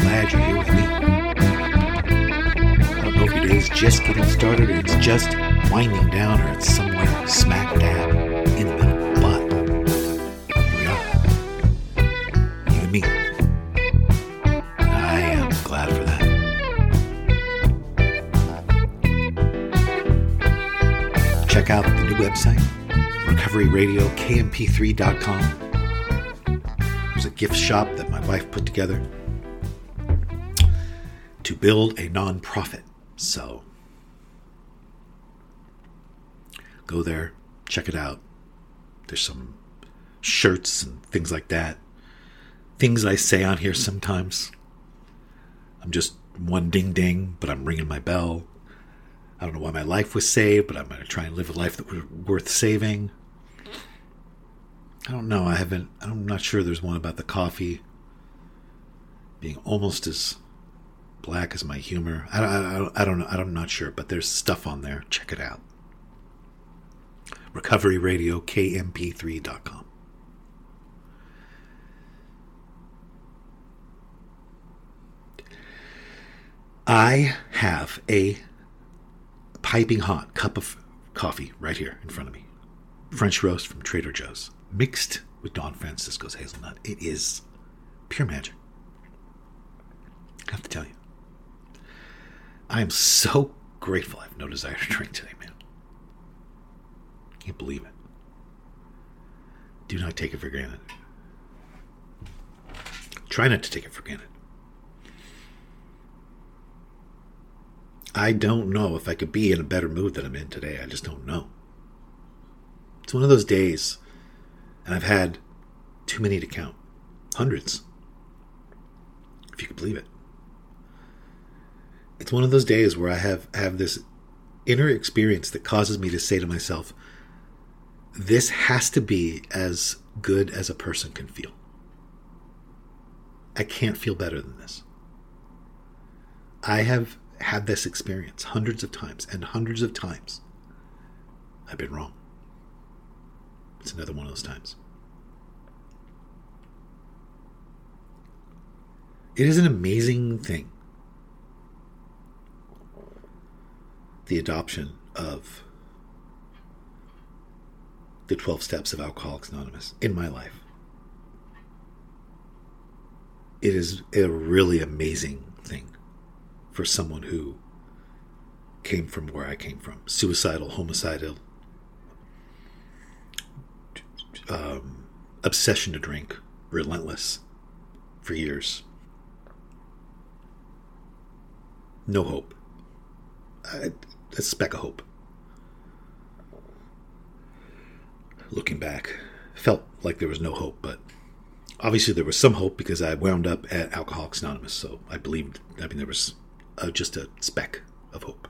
glad you're here with me. I don't know if your day's just getting started or it's just winding down or it's somewhere smack dab in the middle. But here we are. You and me. I am glad for that. Check out the new website, recoveryradiokmp3.com. There's a gift shop that my wife put together to build a nonprofit. So go there, check it out. There's some shirts and things like that. Things I say on here sometimes. I'm just one ding ding, but I'm ringing my bell. I don't know why my life was saved, but I'm going to try and live a life that was worth saving. I don't know. I haven't. I'm not sure. There's one about the coffee being almost as black is my humor. I, I, I don't know. I'm not sure, but there's stuff on there. Check it out. Recovery Radio KMP3.com. I have a piping hot cup of coffee right here in front of me. French roast from Trader Joe's, mixed with Don Francisco's hazelnut. It is pure magic. I have to tell you. I am so grateful I have no desire to drink today, man. Can't believe it. Do not take it for granted. Try not to take it for granted. I don't know if I could be in a better mood than I'm in today. I just don't know. It's one of those days, and I've had too many to count. Hundreds. If you could believe it. It's one of those days where I have, have this inner experience that causes me to say to myself, this has to be as good as a person can feel. I can't feel better than this. I have had this experience hundreds of times, and hundreds of times I've been wrong. It's another one of those times. It is an amazing thing. The adoption of the 12 steps of Alcoholics Anonymous in my life. It is a really amazing thing for someone who came from where I came from suicidal, homicidal, um, obsession to drink, relentless for years. No hope. A, a speck of hope. Looking back, felt like there was no hope, but obviously there was some hope because I wound up at Alcoholics Anonymous, so I believed, I mean, there was uh, just a speck of hope.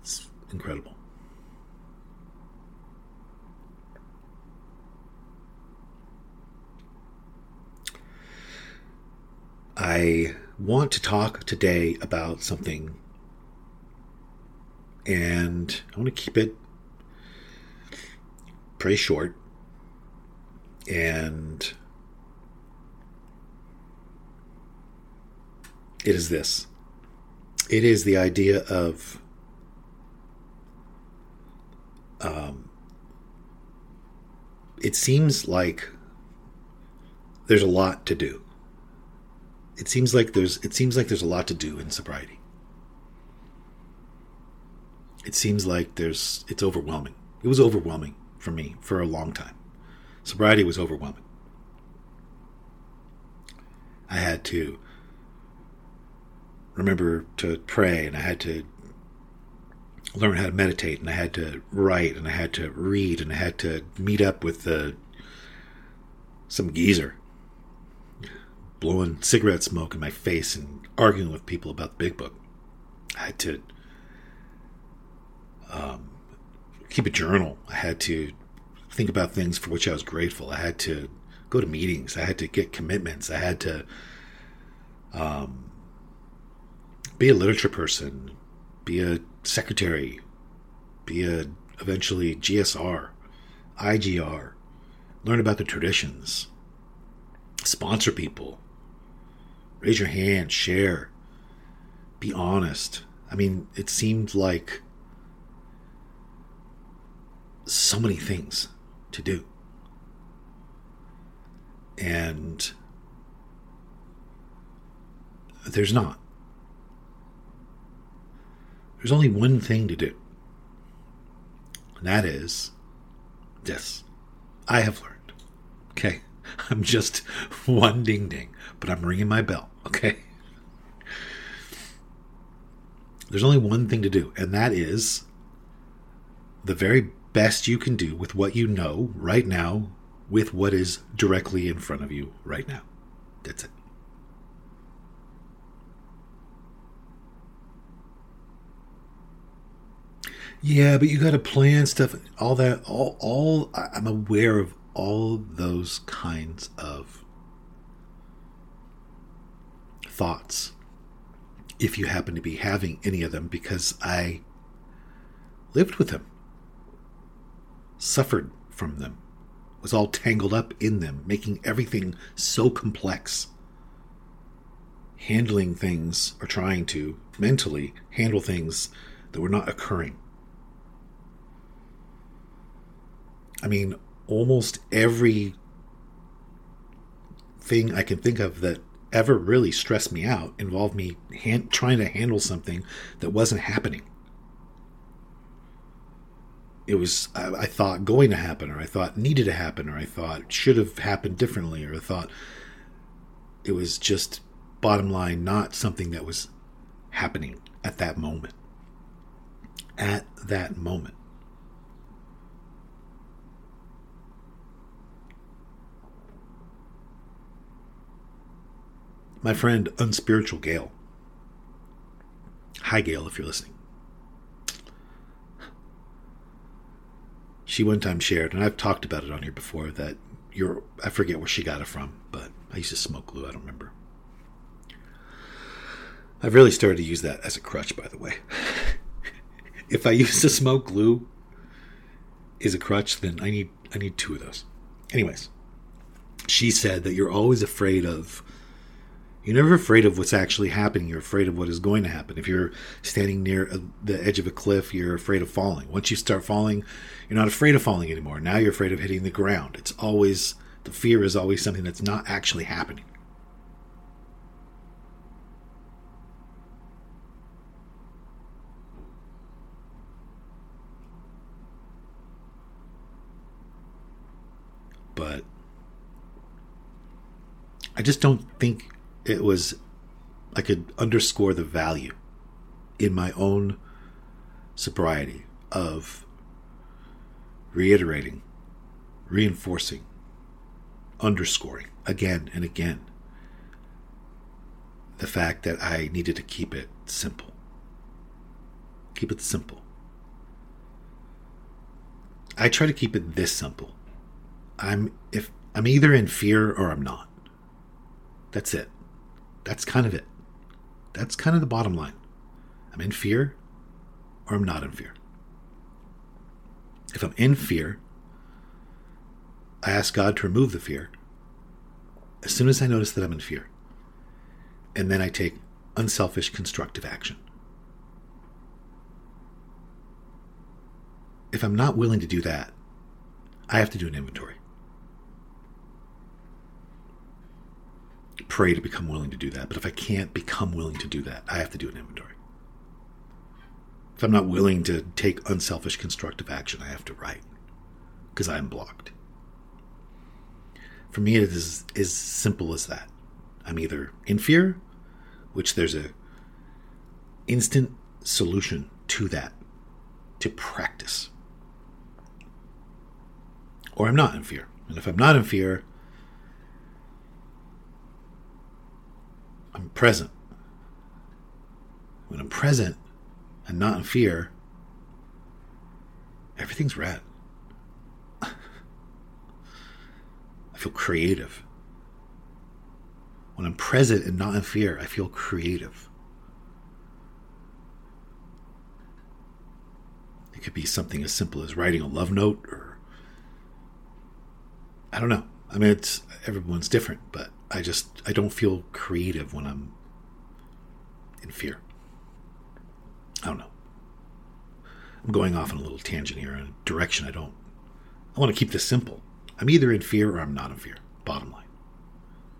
It's incredible. I want to talk today about something, and I want to keep it pretty short. And it is this. It is the idea of um, it seems like there's a lot to do it seems like there's it seems like there's a lot to do in sobriety. It seems like there's it's overwhelming. It was overwhelming for me for a long time. Sobriety was overwhelming. I had to remember to pray and I had to learn how to meditate and I had to write and I had to read and I had to meet up with uh, some geezer blowing cigarette smoke in my face and arguing with people about the big book. I had to um, keep a journal. I had to think about things for which I was grateful. I had to go to meetings. I had to get commitments. I had to um, be a literature person, be a secretary, be a eventually GSR, IGR, learn about the traditions, sponsor people, raise your hand, share, be honest. I mean, it seemed like so many things to do. And there's not. There's only one thing to do. And that is this. I have learned. Okay? I'm just one ding ding, but I'm ringing my bell. Okay? There's only one thing to do, and that is the very best you can do with what you know right now, with what is directly in front of you right now. That's it. Yeah, but you got to plan stuff, all that, all, all. I'm aware of all those kinds of thoughts. If you happen to be having any of them, because I lived with them, suffered from them, was all tangled up in them, making everything so complex. Handling things or trying to mentally handle things that were not occurring. I mean, almost every thing I can think of that ever really stressed me out involved me hand, trying to handle something that wasn't happening. It was, I, I, thought, going to happen, or I thought needed to happen, or I thought should have happened differently, or I thought it was just, bottom line, not something that was happening at that moment. At that moment. My friend Unspiritual Gail. Hi, Gail, if you're listening. She one time shared, and I've talked about it on here before, that you're, I forget where she got it from, but I used to smoke glue, I don't remember. I've really started to use that as a crutch, by the way. if I used to smoke glue is a crutch, then I need I need two of those. Anyways, she said that you're always afraid of you're never afraid of what's actually happening. You're afraid of what is going to happen. If you're standing near uh, the edge of a cliff, you're afraid of falling. Once you start falling, you're not afraid of falling anymore. Now you're afraid of hitting the ground. It's always, the fear is always something that's not actually happening. But I just don't think it was I could underscore the value in my own sobriety of reiterating, reinforcing, underscoring again and again the fact that I needed to keep it simple. Keep it simple. I try to keep it this simple. I'm if I'm either in fear or I'm not. That's it. That's kind of it. That's kind of the bottom line. I'm in fear or I'm not in fear. If I'm in fear, I ask God to remove the fear as soon as I notice that I'm in fear. And then I take unselfish, constructive action. If I'm not willing to do that, I have to do an inventory. Pray to become willing to do that. But if I can't become willing to do that, I have to do an inventory. If I'm not willing to take unselfish, constructive action, I have to write because I'm blocked. For me, it is as simple as that. I'm either in fear, which there's a instant solution to that, to practice, or I'm not in fear. And if I'm not in fear, I'm present. When I'm present and not in fear, everything's red. I feel creative. When I'm present and not in fear, I feel creative. It could be something as simple as writing a love note or I don't know. I mean, it's everyone's different, but I just I don't feel creative when I'm in fear. I don't know. I'm going off on a little tangent here in a direction I don't. I want to keep this simple. I'm either in fear or I'm not in fear. Bottom line.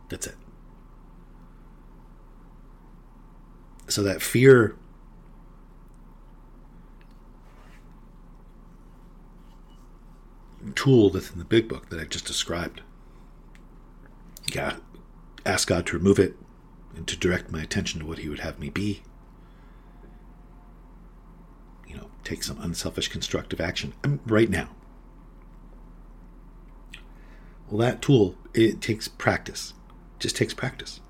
That's it. So that fear tool that's in the big book that I just described. Yeah, ask God to remove it and to direct my attention to what He would have me be. You know, take some unselfish, constructive action right now. Well, that tool, it takes practice. It just takes practice.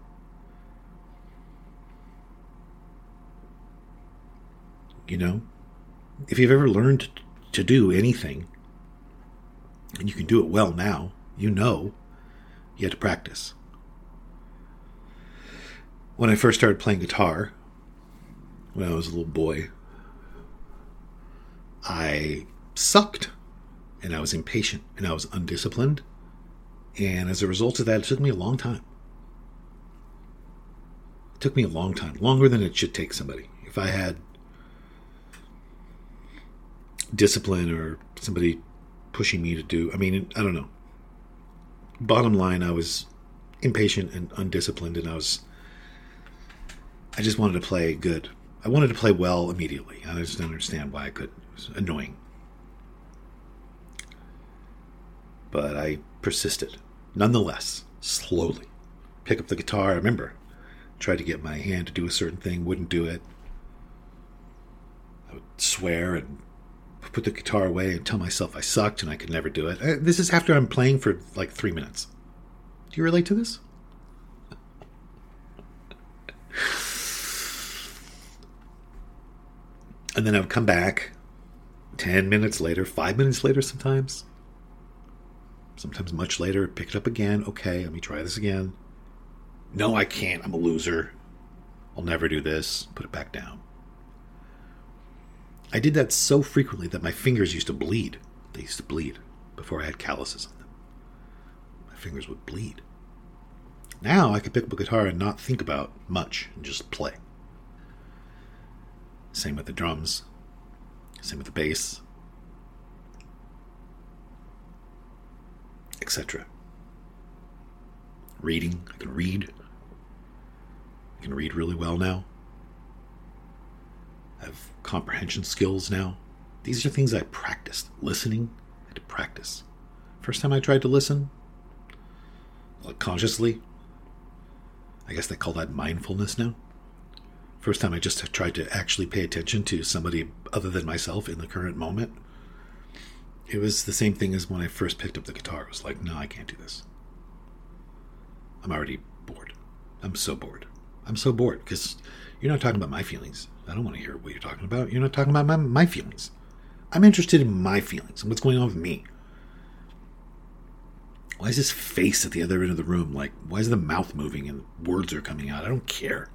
You know, if you've ever learned to do anything, and you can do it well now, you know you had to practice. When I first started playing guitar, when I was a little boy, I sucked and I was impatient and I was undisciplined. And as a result of that, it took me a long time. It took me a long time, longer than it should take somebody. If I had discipline or somebody pushing me to do, I mean, I don't know bottom line, I was impatient and undisciplined, and I was. I just wanted to play good. I wanted to play well immediately. I just didn't understand why I couldn't. It was annoying. But I persisted. Nonetheless, slowly. Pick up the guitar. I remember. Tried to get my hand to do a certain thing, wouldn't do it. I would swear and put the guitar away and tell myself I sucked and I could never do it. Uh, this is after I'm playing for like three minutes. Do you relate to this? Then I would come back 10 minutes later, five minutes later, sometimes. Sometimes much later, pick it up again. Okay, let me try this again. No, I can't. I'm a loser. I'll never do this. Put it back down. I did that so frequently that my fingers used to bleed. They used to bleed before I had calluses on them. My fingers would bleed. Now I could pick up a guitar and not think about much and just play. Same with the drums. Same with the bass. Etc. Reading. I can read. I can read really well now. I have comprehension skills now. These are things I practiced. Listening, I had to practice. First time I tried to listen, like consciously, I guess they call that mindfulness now. First time I just tried to actually pay attention to somebody other than myself in the current moment. It was the same thing as when I first picked up the guitar. It was like, no, I can't do this. I'm already bored. I'm so bored. I'm so bored because you're not talking about my feelings. I don't want to hear what you're talking about. You're not talking about my, my feelings. I'm interested in my feelings and what's going on with me. Why is this face at the other end of the room? Like, why is the mouth moving and words are coming out? I don't care.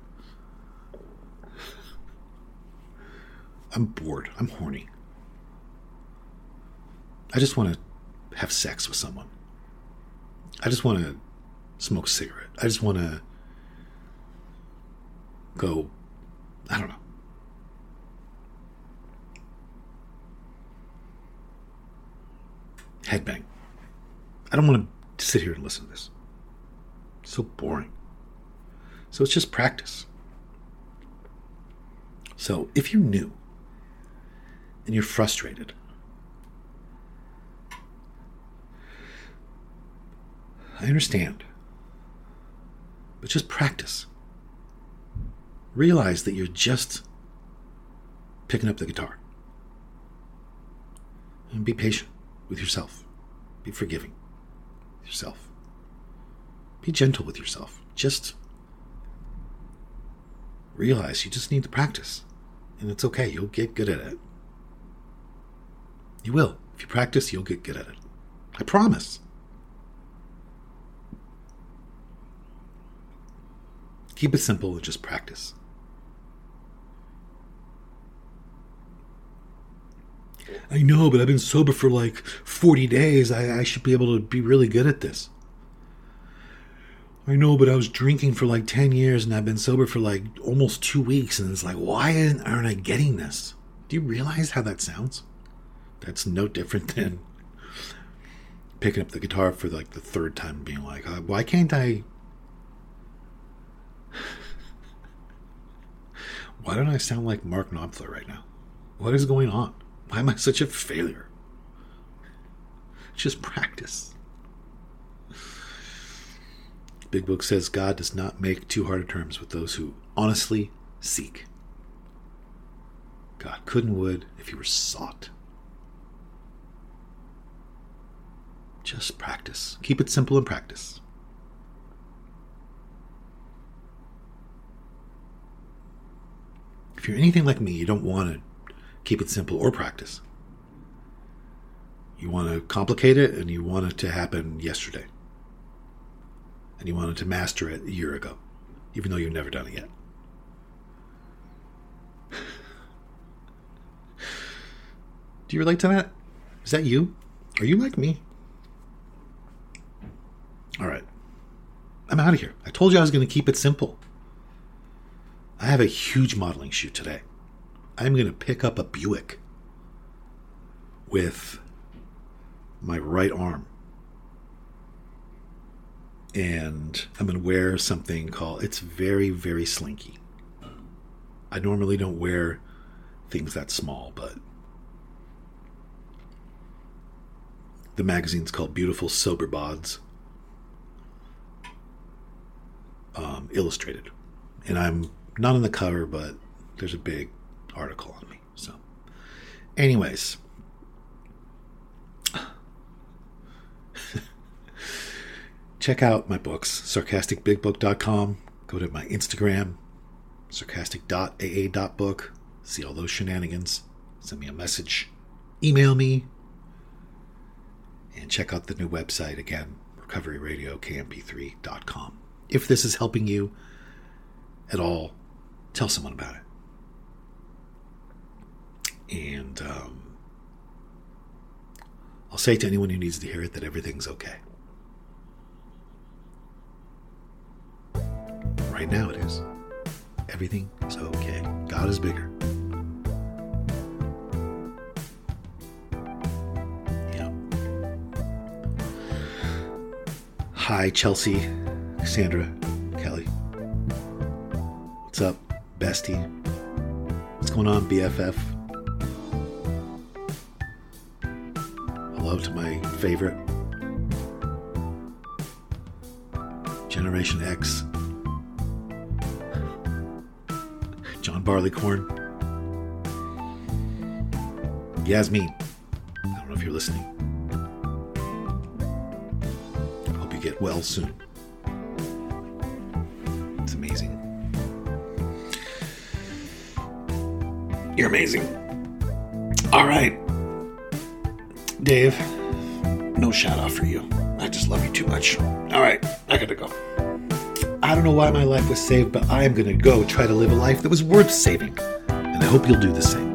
I'm bored. I'm horny. I just want to have sex with someone. I just want to smoke a cigarette. I just want to go, I don't know. Headbang. I don't want to sit here and listen to this. It's so boring. So it's just practice. So if you're new and you're frustrated, I understand. But just practice. Realize that you're just picking up the guitar. And be patient with yourself. Be forgiving yourself. Be gentle with yourself. Just realize you just need to practice. And it's okay. You'll get good at it. You will. If you practice, you'll get good at it. I promise. Keep it simple and just practice. I know, but I've been sober for like 40 days. I, I should be able to be really good at this. I know, but I was drinking for like 10 years and I've been sober for like almost two weeks. And it's like, why aren't I getting this? Do you realize how that sounds? That's no different than picking up the guitar for like the third time and being like, uh, why can't I? why don't I sound like Mark Knopfler right now? What is going on? Why am I such a failure? Just practice. Big Book says God does not make too hard of terms with those who honestly seek. God could and would if he were sought. Just practice. Keep it simple and practice. If you're anything like me, you don't want to keep it simple or practice. You want to complicate it and you want it to happen yesterday. And you wanted to master it a year ago, even though you've never done it yet. Do you relate to that? Is that you? Are you like me? All right. I'm out of here. I told you I was going to keep it simple. I have a huge modeling shoot today. I'm going to pick up a Buick with my right arm. And I'm going to wear something called, it's very, very slinky. I normally don't wear things that small, but the magazine's called Beautiful Sober Bods um, Illustrated. And I'm not on the cover, but there's a big article on me. So, anyways, check out my books, sarcasticbigbook.com. Go to my Instagram, sarcastic.aa.book. See all those shenanigans. Send me a message. Email me. And check out the new website again, recoveryradiokmp3.com. If this is helping you at all, tell someone about it. And um, I'll say to anyone who needs to hear it that everything's okay. Right now it is. Everything is okay. God is bigger. Yeah. Hi, Chelsea, Sandra, Kelly. What's up, bestie? What's going on, BFF? Hello to my favorite Generation X, John Barleycorn, Yasmin. I don't know if you're listening. Hope you get well soon. Amazing. You're amazing. All right. Dave, no shout out for you. I just love you too much. All right, I gotta go. I don't know why my life was saved, but I am gonna go try to live a life that was worth saving. And I hope you'll do the same.